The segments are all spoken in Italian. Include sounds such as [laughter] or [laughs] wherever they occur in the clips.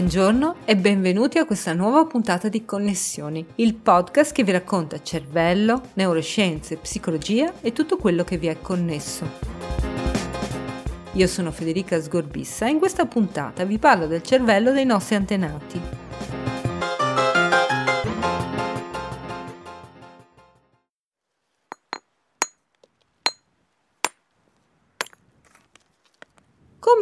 Buongiorno e benvenuti a questa nuova puntata di Connessioni, il podcast che vi racconta cervello, neuroscienze, psicologia e tutto quello che vi è connesso. Io sono Federica Sgorbissa e in questa puntata vi parlo del cervello dei nostri antenati.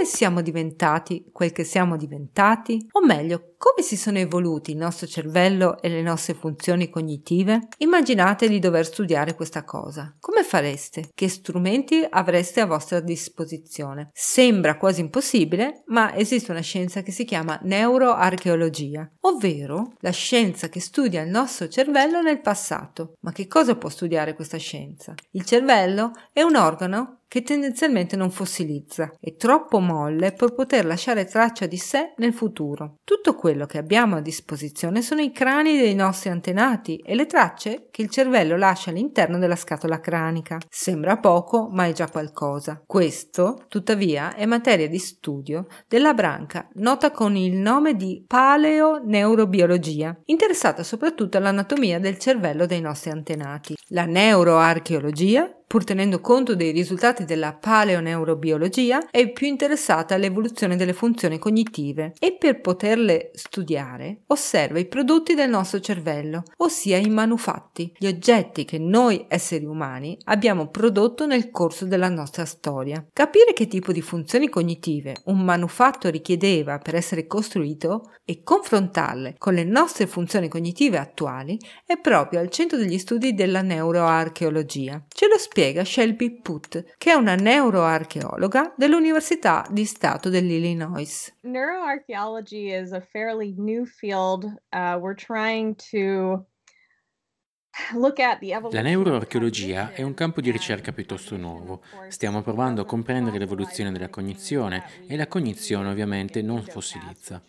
Siamo diventati quel che siamo diventati? O meglio, come si sono evoluti il nostro cervello e le nostre funzioni cognitive? Immaginate di dover studiare questa cosa. Come fareste? Che strumenti avreste a vostra disposizione? Sembra quasi impossibile, ma esiste una scienza che si chiama neuroarcheologia, ovvero la scienza che studia il nostro cervello nel passato. Ma che cosa può studiare questa scienza? Il cervello è un organo che tendenzialmente non fossilizza, è troppo molle per poter lasciare traccia di sé nel futuro. Tutto quello che abbiamo a disposizione sono i crani dei nostri antenati e le tracce che il cervello lascia all'interno della scatola cranica. Sembra poco, ma è già qualcosa. Questo, tuttavia, è materia di studio della branca nota con il nome di paleoneurobiologia, interessata soprattutto all'anatomia del cervello dei nostri antenati. La neuroarcheologia pur tenendo conto dei risultati della paleoneurobiologia, è più interessata all'evoluzione delle funzioni cognitive e per poterle studiare osserva i prodotti del nostro cervello, ossia i manufatti, gli oggetti che noi esseri umani abbiamo prodotto nel corso della nostra storia. Capire che tipo di funzioni cognitive un manufatto richiedeva per essere costruito e confrontarle con le nostre funzioni cognitive attuali è proprio al centro degli studi della neuroarcheologia. Ce lo spiega Shelby Putt, che è una neuroarcheologa dell'Università di Stato dell'Illinois. Neuroarchaeology is a fairly new field. Uh, we're trying to la neuroarcheologia è un campo di ricerca piuttosto nuovo. Stiamo provando a comprendere l'evoluzione della cognizione e la cognizione ovviamente non fossilizza.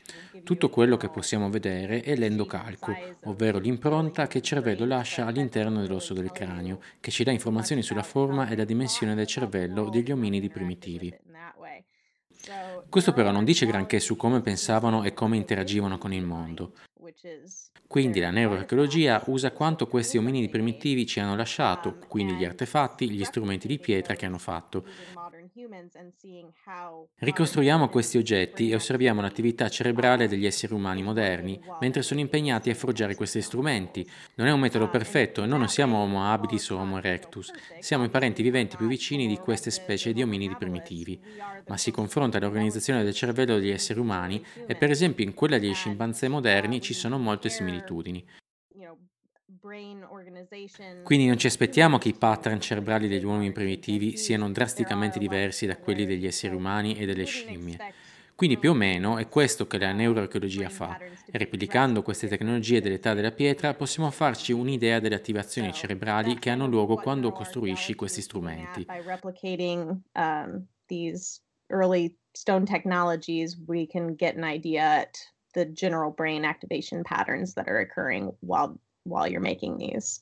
Tutto quello che possiamo vedere è l'endocalco, ovvero l'impronta che il cervello lascia all'interno dell'osso del cranio, che ci dà informazioni sulla forma e la dimensione del cervello degli ominidi primitivi. Questo però non dice granché su come pensavano e come interagivano con il mondo. Quindi la neuroarcheologia usa quanto questi ominidi primitivi ci hanno lasciato, quindi gli artefatti, gli strumenti di pietra che hanno fatto. Ricostruiamo questi oggetti e osserviamo l'attività cerebrale degli esseri umani moderni mentre sono impegnati a forgiare questi strumenti. Non è un metodo perfetto e noi non siamo Homo habilis o Homo erectus, siamo i parenti viventi più vicini di queste specie di ominidi primitivi, ma si confronta l'organizzazione del cervello degli esseri umani e per esempio in quella dei scimpanzé moderni ci sono molte similitudini. Quindi non ci aspettiamo che i pattern cerebrali degli uomini primitivi siano drasticamente diversi da quelli degli esseri umani e delle scimmie. Quindi più o meno è questo che la neuroarcheologia fa. E replicando queste tecnologie dell'età della pietra possiamo farci un'idea delle attivazioni cerebrali che hanno luogo quando costruisci questi strumenti. early stone technologies, we can get an idea at the general brain activation patterns that are occurring while while you're making these.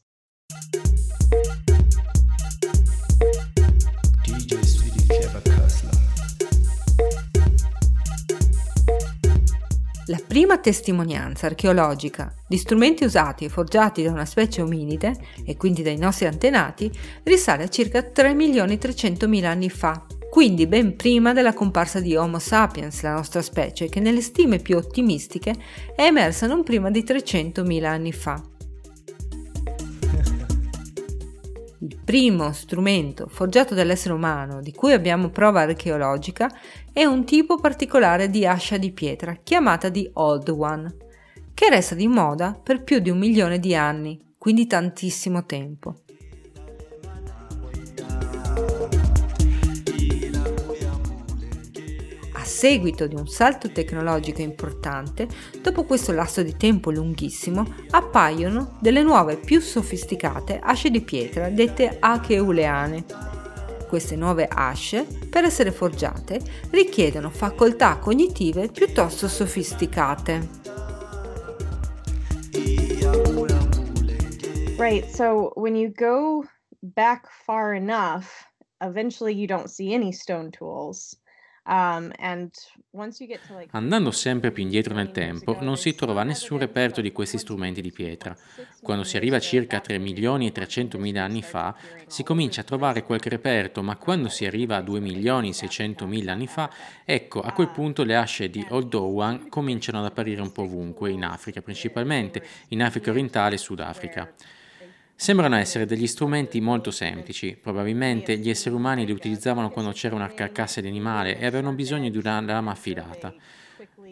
La prima testimonianza archeologica di strumenti usati e forgiati da una specie ominide, e quindi dai nostri antenati, risale a circa 3.300.000 anni fa, quindi ben prima della comparsa di Homo sapiens, la nostra specie, che nelle stime più ottimistiche è emersa non prima di 300.000 anni fa. Primo strumento forgiato dall'essere umano di cui abbiamo prova archeologica è un tipo particolare di ascia di pietra chiamata di Old One, che resta di moda per più di un milione di anni, quindi tantissimo tempo. Seguito di un salto tecnologico importante, dopo questo lasso di tempo lunghissimo, appaiono delle nuove più sofisticate asce di pietra dette acheuleane. Queste nuove asce, per essere forgiate, richiedono facoltà cognitive piuttosto sofisticate. Right, so when you go back far enough, eventually you don't see any stone tools. Um, Andando sempre più indietro nel tempo, non si trova nessun reperto di questi strumenti di pietra. Quando si arriva circa 3 milioni e 300 mila anni fa, si comincia a trovare qualche reperto, ma quando si arriva a 2 milioni e 600 mila anni fa, ecco, a quel punto le asce di Old Owan cominciano ad apparire un po' ovunque, in Africa principalmente, in Africa orientale e Sudafrica. Sembrano essere degli strumenti molto semplici, probabilmente gli esseri umani li utilizzavano quando c'era una carcassa di animale e avevano bisogno di una lama affilata.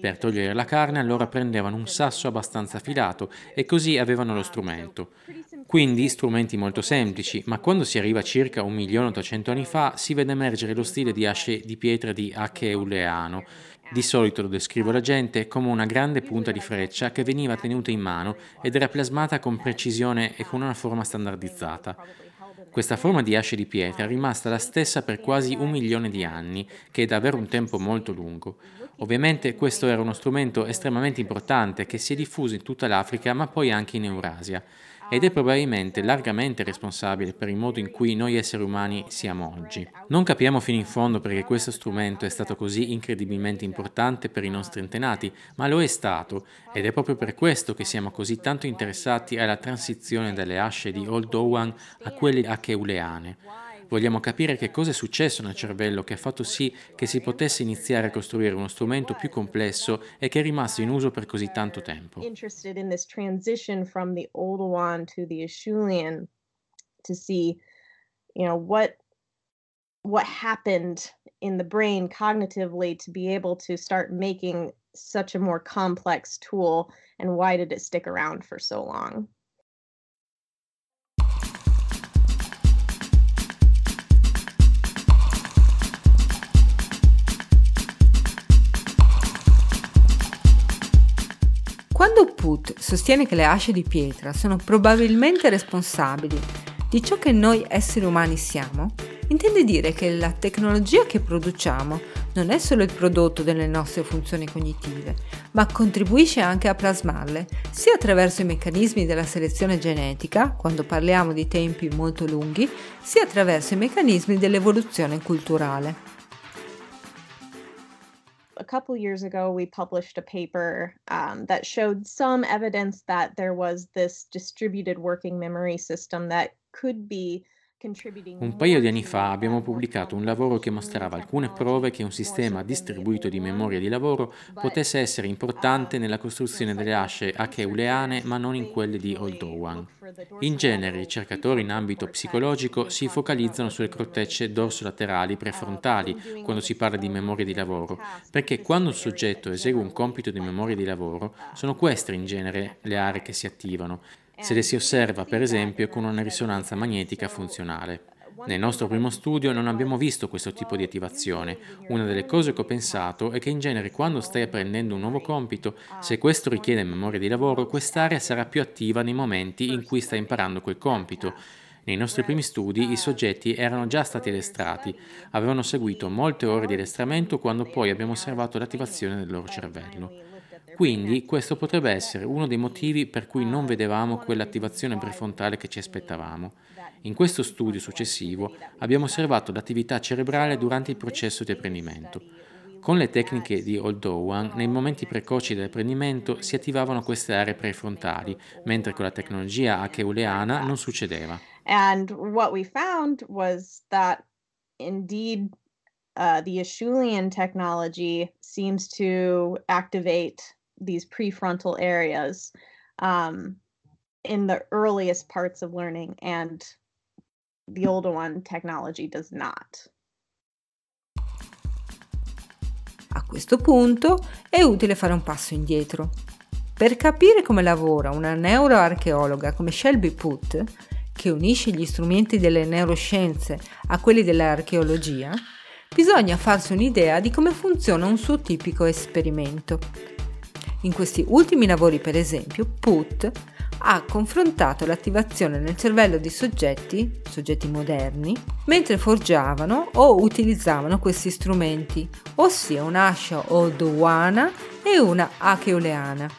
Per togliere la carne allora prendevano un sasso abbastanza affilato e così avevano lo strumento. Quindi strumenti molto semplici, ma quando si arriva circa 1.800.000 anni fa si vede emergere lo stile di asce di pietra di Acheuleano, di solito lo descrivo alla gente come una grande punta di freccia che veniva tenuta in mano ed era plasmata con precisione e con una forma standardizzata. Questa forma di asce di pietra è rimasta la stessa per quasi un milione di anni, che è davvero un tempo molto lungo. Ovviamente questo era uno strumento estremamente importante che si è diffuso in tutta l'Africa ma poi anche in Eurasia ed è probabilmente largamente responsabile per il modo in cui noi esseri umani siamo oggi. Non capiamo fino in fondo perché questo strumento è stato così incredibilmente importante per i nostri antenati, ma lo è stato ed è proprio per questo che siamo così tanto interessati alla transizione dalle asce di Old Owan a quelle acheuleane. Vogliamo capire che cosa è successo nel cervello che ha fatto sì che si potesse iniziare a costruire uno strumento più complesso e che è rimasto in uso per così tanto tempo. You know, what what happened in the brain cognitively to be able to start making such a more complex tool and why did it stick around for so long? Quando Put sostiene che le asce di pietra sono probabilmente responsabili di ciò che noi esseri umani siamo, intende dire che la tecnologia che produciamo non è solo il prodotto delle nostre funzioni cognitive, ma contribuisce anche a plasmarle, sia attraverso i meccanismi della selezione genetica, quando parliamo di tempi molto lunghi, sia attraverso i meccanismi dell'evoluzione culturale. A couple years ago, we published a paper um, that showed some evidence that there was this distributed working memory system that could be Un paio di anni fa abbiamo pubblicato un lavoro che mostrava alcune prove che un sistema distribuito di memoria di lavoro potesse essere importante nella costruzione delle asce acheuleane ma non in quelle di Oldowan. In genere i ricercatori in ambito psicologico si focalizzano sulle cortecce dorsolaterali prefrontali quando si parla di memoria di lavoro, perché quando un soggetto esegue un compito di memoria di lavoro sono queste in genere le aree che si attivano se le si osserva per esempio con una risonanza magnetica funzionale. Nel nostro primo studio non abbiamo visto questo tipo di attivazione. Una delle cose che ho pensato è che in genere quando stai apprendendo un nuovo compito, se questo richiede memoria di lavoro, quest'area sarà più attiva nei momenti in cui stai imparando quel compito. Nei nostri primi studi i soggetti erano già stati addestrati, avevano seguito molte ore di addestramento quando poi abbiamo osservato l'attivazione del loro cervello. Quindi questo potrebbe essere uno dei motivi per cui non vedevamo quell'attivazione prefrontale che ci aspettavamo. In questo studio successivo abbiamo osservato l'attività cerebrale durante il processo di apprendimento. Con le tecniche di Oldowan, nei momenti precoci dell'apprendimento si attivavano queste aree prefrontali, mentre con la tecnologia acheuleana non succedeva. And what we found was that indeed uh, the Acheulean technology seems to activate these prefrontal areas um, in the earliest parts of learning, and the older one technology does not. A questo punto è utile fare un passo indietro. Per capire come lavora una neuroarcheologa come Shelby Putt, che unisce gli strumenti delle neuroscienze a quelli dell'archeologia, bisogna farsi un'idea di come funziona un suo tipico esperimento. In questi ultimi lavori, per esempio, Put ha confrontato l'attivazione nel cervello di soggetti, soggetti moderni, mentre forgiavano o utilizzavano questi strumenti, ossia un'ascia oldowana e una acheuleana.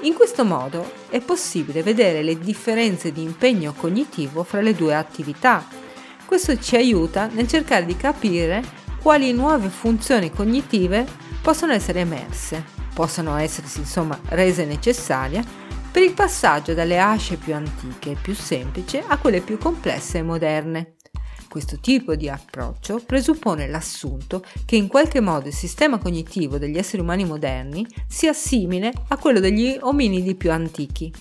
In questo modo è possibile vedere le differenze di impegno cognitivo fra le due attività Questo ci aiuta nel cercare di capire quali nuove funzioni cognitive possono essere emerse, possono essersi insomma rese necessarie per il passaggio dalle asce più antiche e più semplici a quelle più complesse e moderne. Questo tipo di approccio presuppone l'assunto che in qualche modo il sistema cognitivo degli esseri umani moderni sia simile a quello degli ominidi più antichi.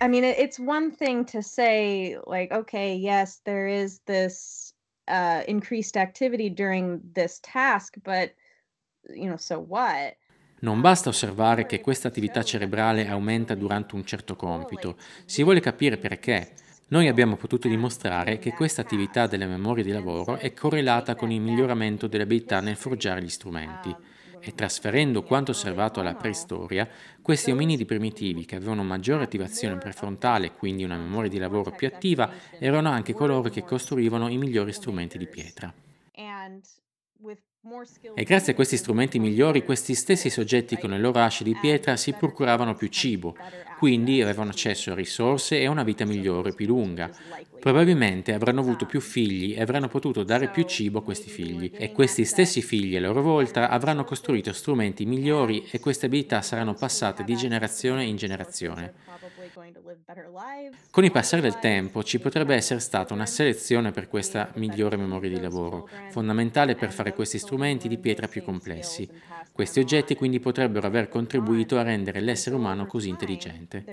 I mean, it's one thing to say, like, okay, yes, there is this uh, increased activity during this task, but, you know, so what? Non basta osservare che questa attività cerebrale aumenta durante un certo compito, si vuole capire perché. Noi abbiamo potuto dimostrare che questa attività delle memorie di lavoro è correlata con il miglioramento delle abilità nel forgiare gli strumenti e trasferendo quanto osservato alla preistoria, questi ominidi primitivi che avevano maggiore attivazione prefrontale, quindi una memoria di lavoro più attiva, erano anche coloro che costruivano i migliori strumenti di pietra. E grazie a questi strumenti migliori, questi stessi soggetti con le loro asce di pietra si procuravano più cibo, quindi avevano accesso a risorse e a una vita migliore, più lunga. Probabilmente avranno avuto più figli e avranno potuto dare più cibo a questi figli, e questi stessi figli a loro volta avranno costruito strumenti migliori e queste abilità saranno passate di generazione in generazione. Con il passare del tempo ci potrebbe essere stata una selezione per questa migliore memoria di lavoro, fondamentale per fare questi strumenti di pietra più complessi. Questi oggetti quindi potrebbero aver contribuito a rendere l'essere umano così intelligente.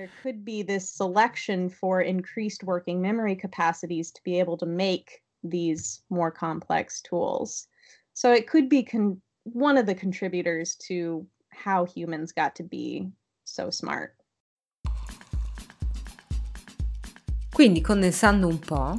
Capacities to be able to make these more complex tools. So it could be con- one of the contributors to how humans got to be so smart. Quindi, condensando un po',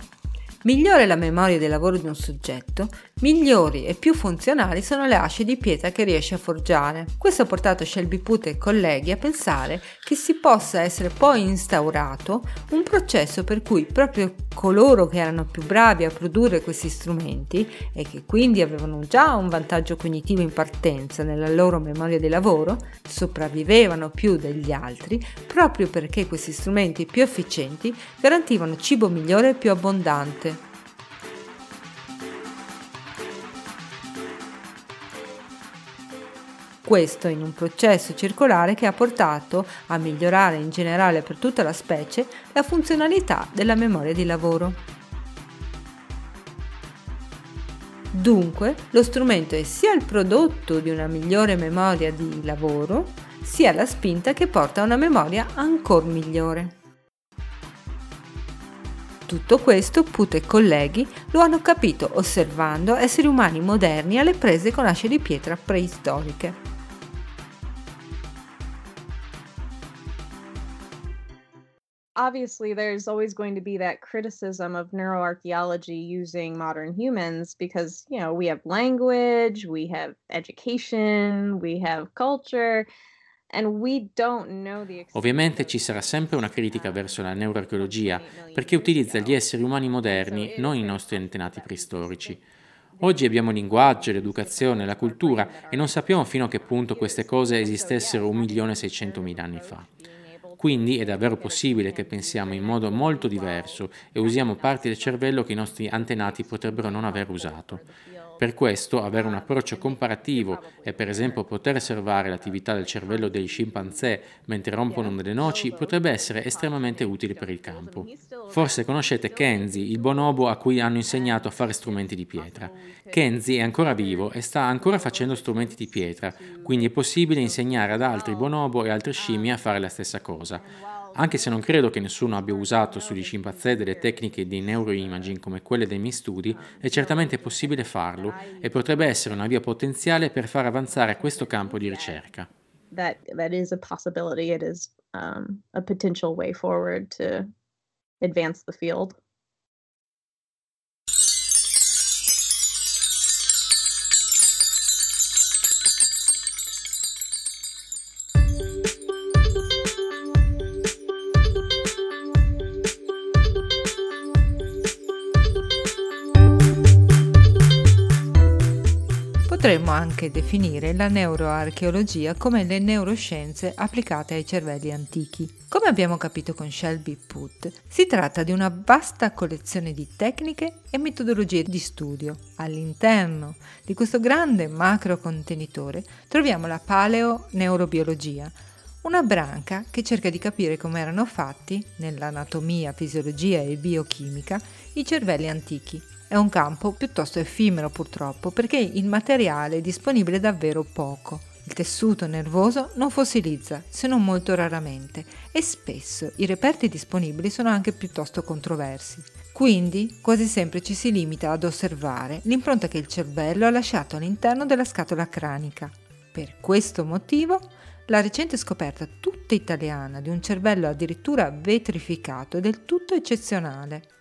Migliore la memoria del lavoro di un soggetto, migliori e più funzionali sono le asce di pietra che riesce a forgiare. Questo ha portato Shelby Put e colleghi a pensare che si possa essere poi instaurato un processo per cui proprio coloro che erano più bravi a produrre questi strumenti e che quindi avevano già un vantaggio cognitivo in partenza nella loro memoria di lavoro, sopravvivevano più degli altri proprio perché questi strumenti più efficienti garantivano cibo migliore e più abbondante Questo in un processo circolare che ha portato a migliorare in generale per tutta la specie la funzionalità della memoria di lavoro. Dunque, lo strumento è sia il prodotto di una migliore memoria di lavoro, sia la spinta che porta a una memoria ancora migliore. Tutto questo Put e colleghi lo hanno capito osservando esseri umani moderni alle prese con asce di pietra preistoriche. Obviously there's always going to be that criticism of neuroarchaeology using modern humans because you know we have language we have education we have culture Ovviamente ci sarà sempre una critica verso la neuroarcheologia perché utilizza gli esseri umani moderni, non i nostri antenati preistorici. Oggi abbiamo il linguaggio, l'educazione, la cultura e non sappiamo fino a che punto queste cose esistessero 1.600.000 anni fa. Quindi è davvero possibile che pensiamo in modo molto diverso e usiamo parti del cervello che i nostri antenati potrebbero non aver usato. Per questo avere un approccio comparativo e per esempio poter osservare l'attività del cervello dei scimpanzé mentre rompono delle noci potrebbe essere estremamente utile per il campo. Forse conoscete Kenzie, il bonobo a cui hanno insegnato a fare strumenti di pietra. Kenzie è ancora vivo e sta ancora facendo strumenti di pietra, quindi è possibile insegnare ad altri bonobo e altre scimmie a fare la stessa cosa. Anche se non credo che nessuno abbia usato sugli scimpanzé delle tecniche di neuroimaging come quelle dei miei studi, è certamente possibile farlo e potrebbe essere una via potenziale per far avanzare questo campo di ricerca. That, that is a possibility. It is um, a potential way forward to advance the field. Potremmo anche definire la neuroarcheologia come le neuroscienze applicate ai cervelli antichi. Come abbiamo capito con Shelby Putt, si tratta di una vasta collezione di tecniche e metodologie di studio. All'interno di questo grande macro contenitore troviamo la paleo-neurobiologia, una branca che cerca di capire come erano fatti, nell'anatomia, fisiologia e biochimica, i cervelli antichi è un campo piuttosto effimero purtroppo perché il materiale è disponibile davvero poco. Il tessuto nervoso non fossilizza, se non molto raramente, e spesso i reperti disponibili sono anche piuttosto controversi. Quindi quasi sempre ci si limita ad osservare l'impronta che il cervello ha lasciato all'interno della scatola cranica. Per questo motivo, la recente scoperta tutta italiana di un cervello addirittura vetrificato è del tutto eccezionale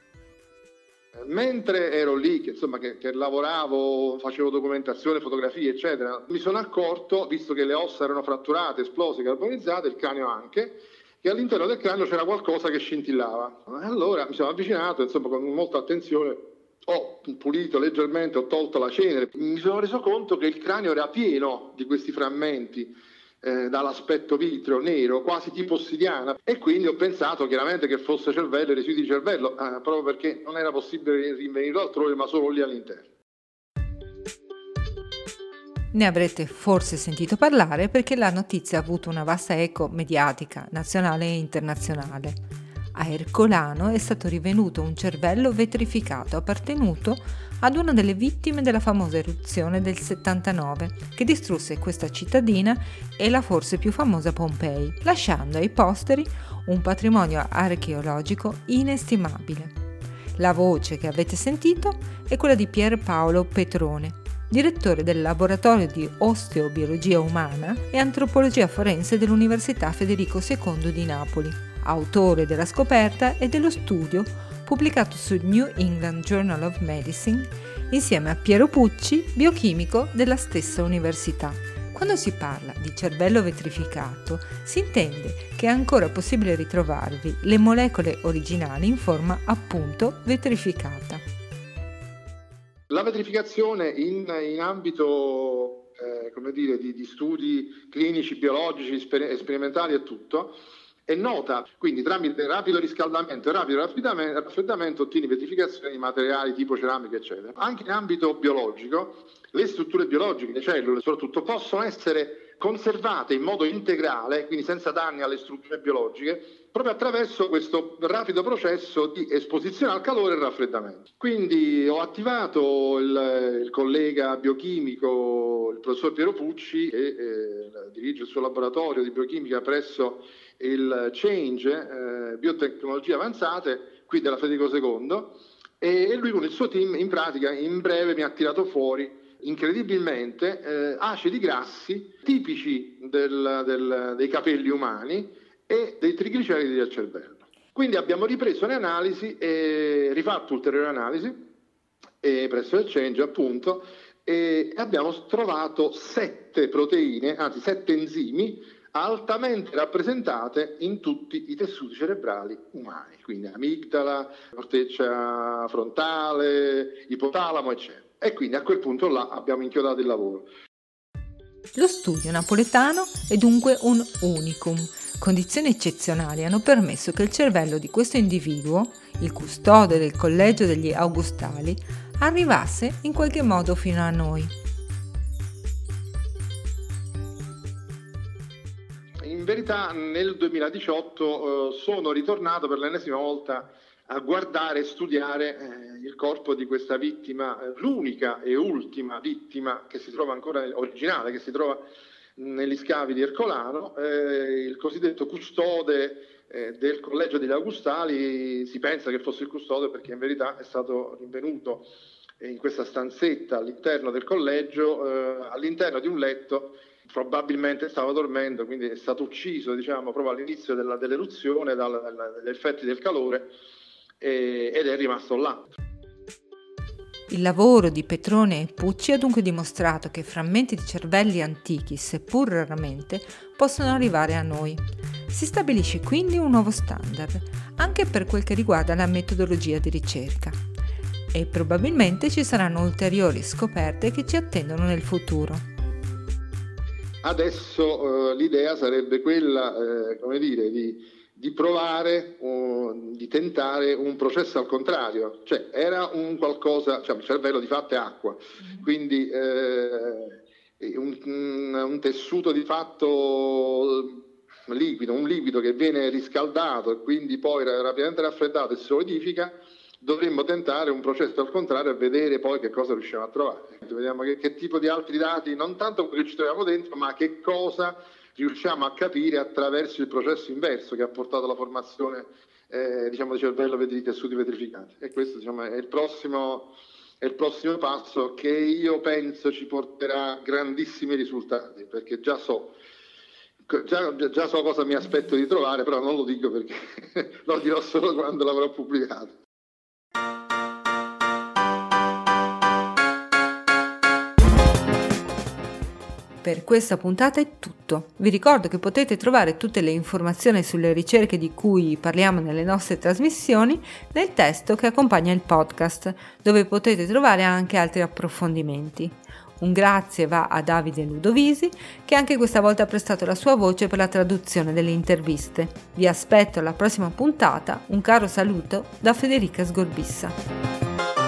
mentre ero lì, che, insomma, che, che, lavoravo, facevo documentazione, fotografie, eccetera, mi sono accorto, visto che le ossa erano fratturate, esplose, carbonizzate, il cranio anche, che all'interno del cranio c'era qualcosa che scintillava. Allora mi sono avvicinato, insomma, con molta attenzione, ho pulito leggermente, ho tolto la cenere, mi sono reso conto che il cranio era pieno di questi frammenti eh, dall'aspetto vitreo nero, quasi tipo ossidiana, e quindi ho pensato chiaramente che fosse cervello e residui di cervello, eh, proprio perché non era possibile rinvenirlo altrove, ma solo lì all'interno. Ne avrete forse sentito parlare perché la notizia ha avuto una vasta eco mediatica, nazionale e internazionale. A Ercolano è stato rivenuto un cervello vetrificato appartenuto ad una delle vittime della famosa eruzione del 79 che distrusse questa cittadina e la forse più famosa Pompei, lasciando ai posteri un patrimonio archeologico inestimabile. La voce che avete sentito è quella di Pier Paolo Petrone, direttore del laboratorio di osteobiologia umana e antropologia forense dell'Università Federico II di Napoli autore della scoperta e dello studio pubblicato sul New England Journal of Medicine insieme a Piero Pucci, biochimico della stessa università. Quando si parla di cervello vetrificato, si intende che è ancora possibile ritrovarvi le molecole originali in forma appunto vetrificata. La vetrificazione in, in ambito eh, dire, di, di, studi clinici, biologici, sper- sperimentali e tutto, è nota, quindi tramite rapido riscaldamento e rapido raffreddamento, ottieni vetrificazione di materiali tipo ceramica, eccetera. Anche in ambito biologico, le strutture biologiche, le cellule soprattutto, possono essere conservate in modo integrale, quindi senza danni alle strutture biologiche, proprio attraverso questo rapido processo di esposizione al calore e raffreddamento. Quindi ho attivato il, il collega biochimico, il professor Piero Pucci, che eh, dirige il suo laboratorio di biochimica presso il Change eh, Biotecnologie Avanzate qui della Federico II e lui con il suo team in pratica in breve mi ha tirato fuori incredibilmente eh, acidi grassi tipici del, del, dei capelli umani e dei trigliceridi del cervello. Quindi abbiamo ripreso le analisi e rifatto ulteriori analisi presso il Change appunto e abbiamo trovato sette proteine, anzi sette enzimi altamente rappresentate in tutti i tessuti cerebrali umani, quindi amigdala, corteccia frontale, ipotalamo, eccetera. E quindi a quel punto là abbiamo inchiodato il lavoro. Lo studio napoletano è dunque un unicum. Condizioni eccezionali hanno permesso che il cervello di questo individuo, il custode del collegio degli Augustali, arrivasse in qualche modo fino a noi. Verità nel 2018 eh, sono ritornato per l'ennesima volta a guardare e studiare eh, il corpo di questa vittima, eh, l'unica e ultima vittima che si trova ancora originale, che si trova negli scavi di Ercolano, eh, il cosiddetto custode eh, del collegio degli Augustali, si pensa che fosse il custode perché in verità è stato rinvenuto in questa stanzetta all'interno del collegio, eh, all'interno di un letto probabilmente stava dormendo, quindi è stato ucciso diciamo, proprio all'inizio della, dell'eruzione dal, dagli effetti del calore e, ed è rimasto là. Il lavoro di Petrone e Pucci ha dunque dimostrato che frammenti di cervelli antichi, seppur raramente, possono arrivare a noi. Si stabilisce quindi un nuovo standard, anche per quel che riguarda la metodologia di ricerca. E probabilmente ci saranno ulteriori scoperte che ci attendono nel futuro. Adesso eh, l'idea sarebbe quella, eh, come dire, di, di provare, uh, di tentare un processo al contrario, cioè era un qualcosa, cioè il cervello di fatto è acqua, mm-hmm. quindi eh, un, un, tessuto di fatto liquido, un liquido che viene riscaldato e quindi poi rapidamente raffreddato e si solidifica, dovremmo tentare un processo al contrario e vedere poi che cosa riusciamo a trovare. Vediamo che, che tipo di altri dati, non tanto quello che ci troviamo dentro, ma che cosa riusciamo a capire attraverso il processo inverso che ha portato alla formazione eh, diciamo, di cervello di tessuti vetrificati. E questo diciamo, è, il prossimo, è il prossimo passo che io penso ci porterà grandissimi risultati, perché già so Già, già, so cosa mi aspetto di trovare, però non lo dico perché [laughs] lo dirò solo quando l'avrò pubblicato. Per questa puntata è tutto. Vi ricordo che potete trovare tutte le informazioni sulle ricerche di cui parliamo nelle nostre trasmissioni nel testo che accompagna il podcast, dove potete trovare anche altri approfondimenti. Un grazie va a Davide Ludovisi che anche questa volta ha prestato la sua voce per la traduzione delle interviste. Vi aspetto alla prossima puntata, un caro saluto da Federica Sgorbissa.